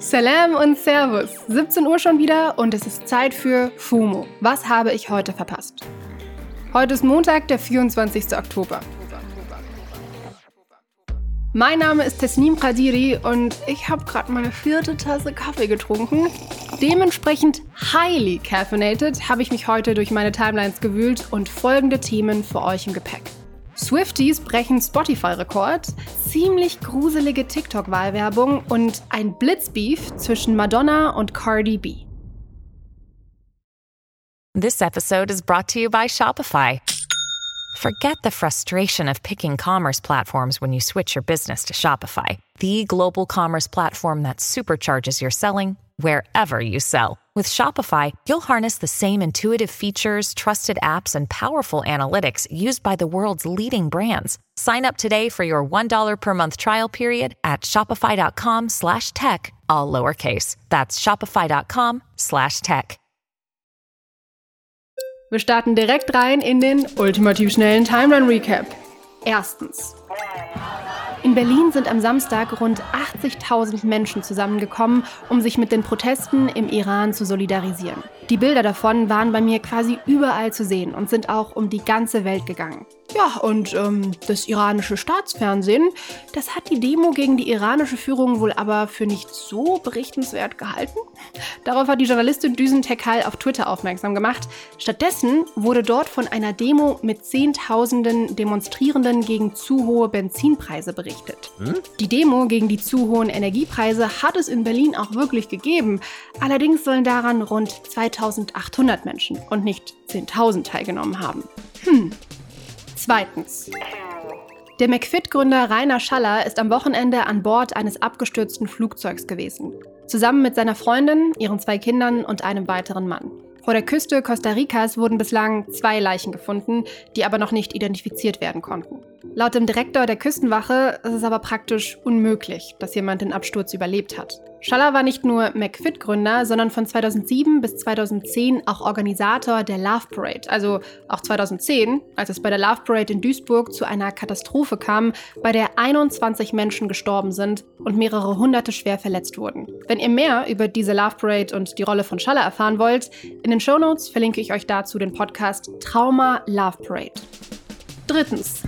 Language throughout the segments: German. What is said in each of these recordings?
Salam und Servus. 17 Uhr schon wieder und es ist Zeit für FOMO. Was habe ich heute verpasst? Heute ist Montag, der 24. Oktober. Mein Name ist Tesnim Qadiri und ich habe gerade meine vierte Tasse Kaffee getrunken. Dementsprechend highly caffeinated habe ich mich heute durch meine Timelines gewühlt und folgende Themen für euch im Gepäck. Swifties brechen Spotify-Rekord, ziemlich gruselige TikTok-Wahlwerbung und ein Blitzbeef zwischen Madonna und Cardi B. This episode is brought to you by Shopify. Forget the frustration of picking commerce platforms when you switch your business to Shopify, the global commerce platform that supercharges your selling wherever you sell. With Shopify, you'll harness the same intuitive features, trusted apps, and powerful analytics used by the world's leading brands. Sign up today for your $1 per month trial period at shopify.com slash tech, all lowercase. That's shopify.com slash tech. Wir starten direkt rein in den ultimativ schnellen Timeline Recap. Erstens. In Berlin sind am Samstag rund 80.000 Menschen zusammengekommen, um sich mit den Protesten im Iran zu solidarisieren. Die Bilder davon waren bei mir quasi überall zu sehen und sind auch um die ganze Welt gegangen. Ja, und ähm, das iranische Staatsfernsehen, das hat die Demo gegen die iranische Führung wohl aber für nicht so berichtenswert gehalten. Darauf hat die Journalistin Düsen Tekal auf Twitter aufmerksam gemacht. Stattdessen wurde dort von einer Demo mit Zehntausenden Demonstrierenden gegen zu hohe Benzinpreise berichtet. Hm? Die Demo gegen die zu hohen Energiepreise hat es in Berlin auch wirklich gegeben. Allerdings sollen daran rund 2800 Menschen und nicht 10.000 teilgenommen haben. Hm, Zweitens. Der McFit-Gründer Rainer Schaller ist am Wochenende an Bord eines abgestürzten Flugzeugs gewesen. Zusammen mit seiner Freundin, ihren zwei Kindern und einem weiteren Mann. Vor der Küste Costa Ricas wurden bislang zwei Leichen gefunden, die aber noch nicht identifiziert werden konnten. Laut dem Direktor der Küstenwache ist es aber praktisch unmöglich, dass jemand den Absturz überlebt hat. Schaller war nicht nur McFit-Gründer, sondern von 2007 bis 2010 auch Organisator der Love Parade. Also auch 2010, als es bei der Love Parade in Duisburg zu einer Katastrophe kam, bei der 21 Menschen gestorben sind und mehrere hunderte schwer verletzt wurden. Wenn ihr mehr über diese Love Parade und die Rolle von Schaller erfahren wollt, in den Shownotes verlinke ich euch dazu den Podcast Trauma Love Parade. Drittens.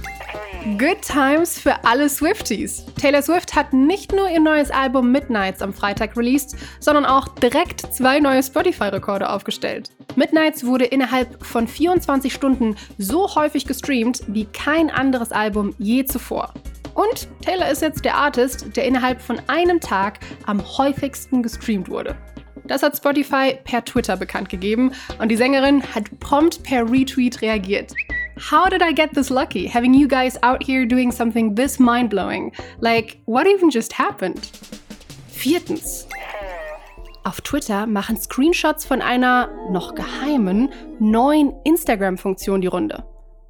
Good Times für alle Swifties. Taylor Swift hat nicht nur ihr neues Album Midnights am Freitag released, sondern auch direkt zwei neue Spotify-Rekorde aufgestellt. Midnights wurde innerhalb von 24 Stunden so häufig gestreamt wie kein anderes Album je zuvor. Und Taylor ist jetzt der Artist, der innerhalb von einem Tag am häufigsten gestreamt wurde. Das hat Spotify per Twitter bekannt gegeben und die Sängerin hat prompt per Retweet reagiert. How did I get this lucky, having you guys out here doing something this mind blowing? Like, what even just happened? Viertens. Auf Twitter machen Screenshots von einer noch geheimen neuen Instagram-Funktion die Runde.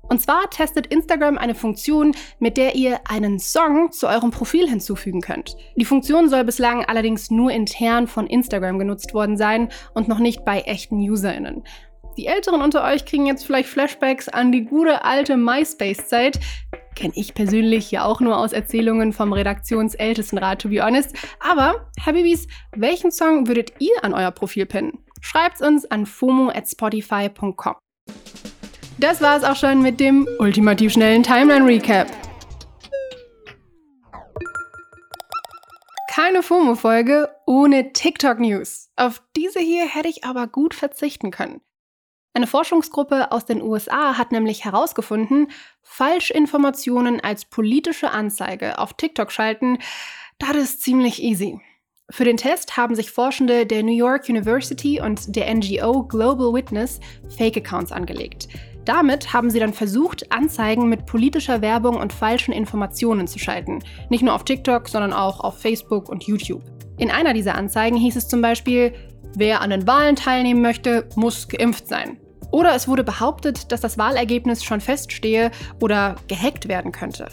Und zwar testet Instagram eine Funktion, mit der ihr einen Song zu eurem Profil hinzufügen könnt. Die Funktion soll bislang allerdings nur intern von Instagram genutzt worden sein und noch nicht bei echten UserInnen. Die Älteren unter euch kriegen jetzt vielleicht Flashbacks an die gute alte MySpace-Zeit. Kenne ich persönlich ja auch nur aus Erzählungen vom Redaktionsältestenrat, to be honest. Aber, Habibis, welchen Song würdet ihr an euer Profil pinnen? Schreibt uns an fomo at spotify.com. Das war es auch schon mit dem ultimativ schnellen Timeline-Recap. Keine FOMO-Folge ohne TikTok-News. Auf diese hier hätte ich aber gut verzichten können. Eine Forschungsgruppe aus den USA hat nämlich herausgefunden, Falschinformationen als politische Anzeige auf TikTok schalten, das ist ziemlich easy. Für den Test haben sich Forschende der New York University und der NGO Global Witness Fake-Accounts angelegt. Damit haben sie dann versucht, Anzeigen mit politischer Werbung und falschen Informationen zu schalten. Nicht nur auf TikTok, sondern auch auf Facebook und YouTube. In einer dieser Anzeigen hieß es zum Beispiel, Wer an den Wahlen teilnehmen möchte, muss geimpft sein. Oder es wurde behauptet, dass das Wahlergebnis schon feststehe oder gehackt werden könnte.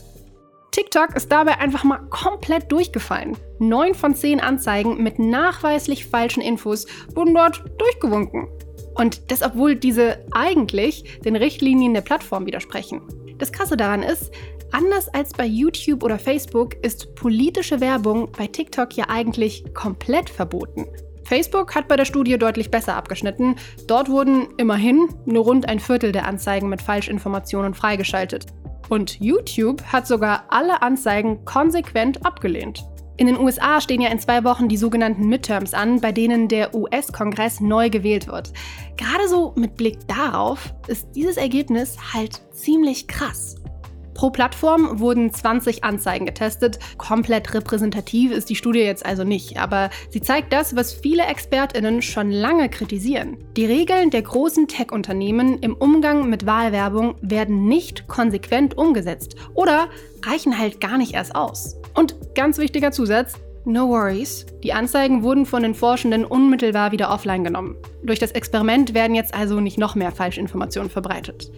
TikTok ist dabei einfach mal komplett durchgefallen. Neun von zehn Anzeigen mit nachweislich falschen Infos wurden dort durchgewunken. Und das, obwohl diese eigentlich den Richtlinien der Plattform widersprechen. Das Krasse daran ist, Anders als bei YouTube oder Facebook ist politische Werbung bei TikTok ja eigentlich komplett verboten. Facebook hat bei der Studie deutlich besser abgeschnitten. Dort wurden immerhin nur rund ein Viertel der Anzeigen mit Falschinformationen freigeschaltet. Und YouTube hat sogar alle Anzeigen konsequent abgelehnt. In den USA stehen ja in zwei Wochen die sogenannten Midterms an, bei denen der US-Kongress neu gewählt wird. Gerade so mit Blick darauf ist dieses Ergebnis halt ziemlich krass. Pro Plattform wurden 20 Anzeigen getestet. Komplett repräsentativ ist die Studie jetzt also nicht, aber sie zeigt das, was viele Expertinnen schon lange kritisieren. Die Regeln der großen Tech-Unternehmen im Umgang mit Wahlwerbung werden nicht konsequent umgesetzt oder reichen halt gar nicht erst aus. Und ganz wichtiger Zusatz, No worries. Die Anzeigen wurden von den Forschenden unmittelbar wieder offline genommen. Durch das Experiment werden jetzt also nicht noch mehr Falschinformationen verbreitet.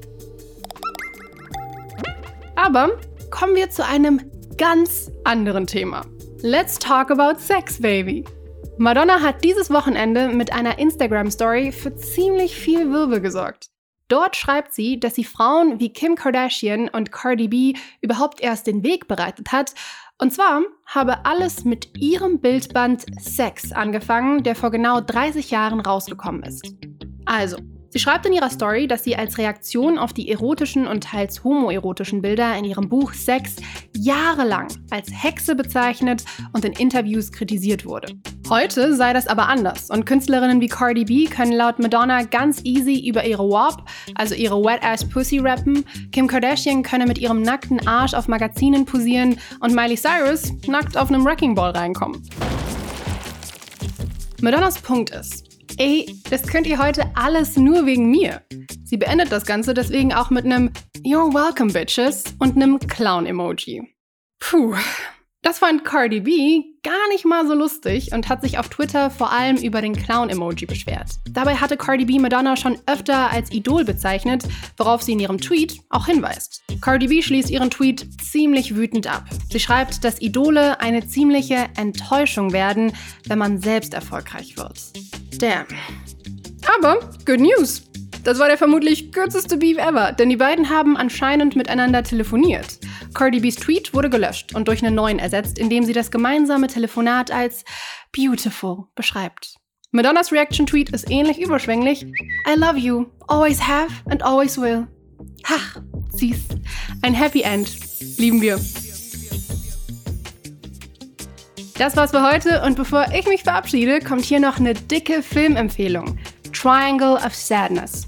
Aber kommen wir zu einem ganz anderen Thema. Let's talk about sex, baby. Madonna hat dieses Wochenende mit einer Instagram-Story für ziemlich viel Wirbel gesorgt. Dort schreibt sie, dass sie Frauen wie Kim Kardashian und Cardi B überhaupt erst den Weg bereitet hat. Und zwar habe alles mit ihrem Bildband Sex angefangen, der vor genau 30 Jahren rausgekommen ist. Also, Sie schreibt in ihrer Story, dass sie als Reaktion auf die erotischen und teils homoerotischen Bilder in ihrem Buch Sex jahrelang als Hexe bezeichnet und in Interviews kritisiert wurde. Heute sei das aber anders und Künstlerinnen wie Cardi B können laut Madonna ganz easy über ihre WAP, also ihre Wet Ass Pussy rappen, Kim Kardashian könne mit ihrem nackten Arsch auf Magazinen posieren und Miley Cyrus nackt auf einem Wrecking Ball reinkommen. Madonnas Punkt ist, Ey, das könnt ihr heute alles nur wegen mir. Sie beendet das Ganze deswegen auch mit einem You're welcome, bitches und einem Clown-Emoji. Puh, das fand Cardi B gar nicht mal so lustig und hat sich auf Twitter vor allem über den Clown-Emoji beschwert. Dabei hatte Cardi B Madonna schon öfter als Idol bezeichnet, worauf sie in ihrem Tweet auch hinweist. Cardi B schließt ihren Tweet ziemlich wütend ab. Sie schreibt, dass Idole eine ziemliche Enttäuschung werden, wenn man selbst erfolgreich wird. Damn. Aber good news. Das war der vermutlich kürzeste Beef ever, denn die beiden haben anscheinend miteinander telefoniert. Cardi B's Tweet wurde gelöscht und durch einen neuen ersetzt, indem sie das gemeinsame Telefonat als beautiful beschreibt. Madonnas Reaction-Tweet ist ähnlich überschwänglich. I love you, always have and always will. Ach, süß. Ein Happy End. Lieben wir. Das war's für heute und bevor ich mich verabschiede, kommt hier noch eine dicke Filmempfehlung. Triangle of Sadness.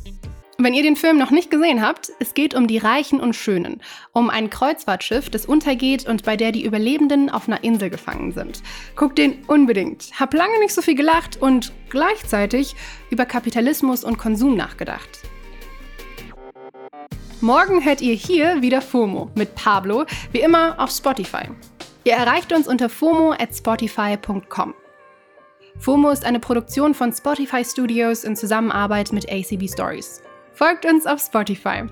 Wenn ihr den Film noch nicht gesehen habt, es geht um die Reichen und Schönen, um ein Kreuzfahrtschiff, das untergeht und bei der die Überlebenden auf einer Insel gefangen sind. Guckt den unbedingt. Hab lange nicht so viel gelacht und gleichzeitig über Kapitalismus und Konsum nachgedacht. Morgen hört ihr hier wieder FOMO mit Pablo, wie immer auf Spotify. Ihr erreicht uns unter FOMO at spotify.com. FOMO ist eine Produktion von Spotify Studios in Zusammenarbeit mit ACB Stories. Folgt uns auf Spotify.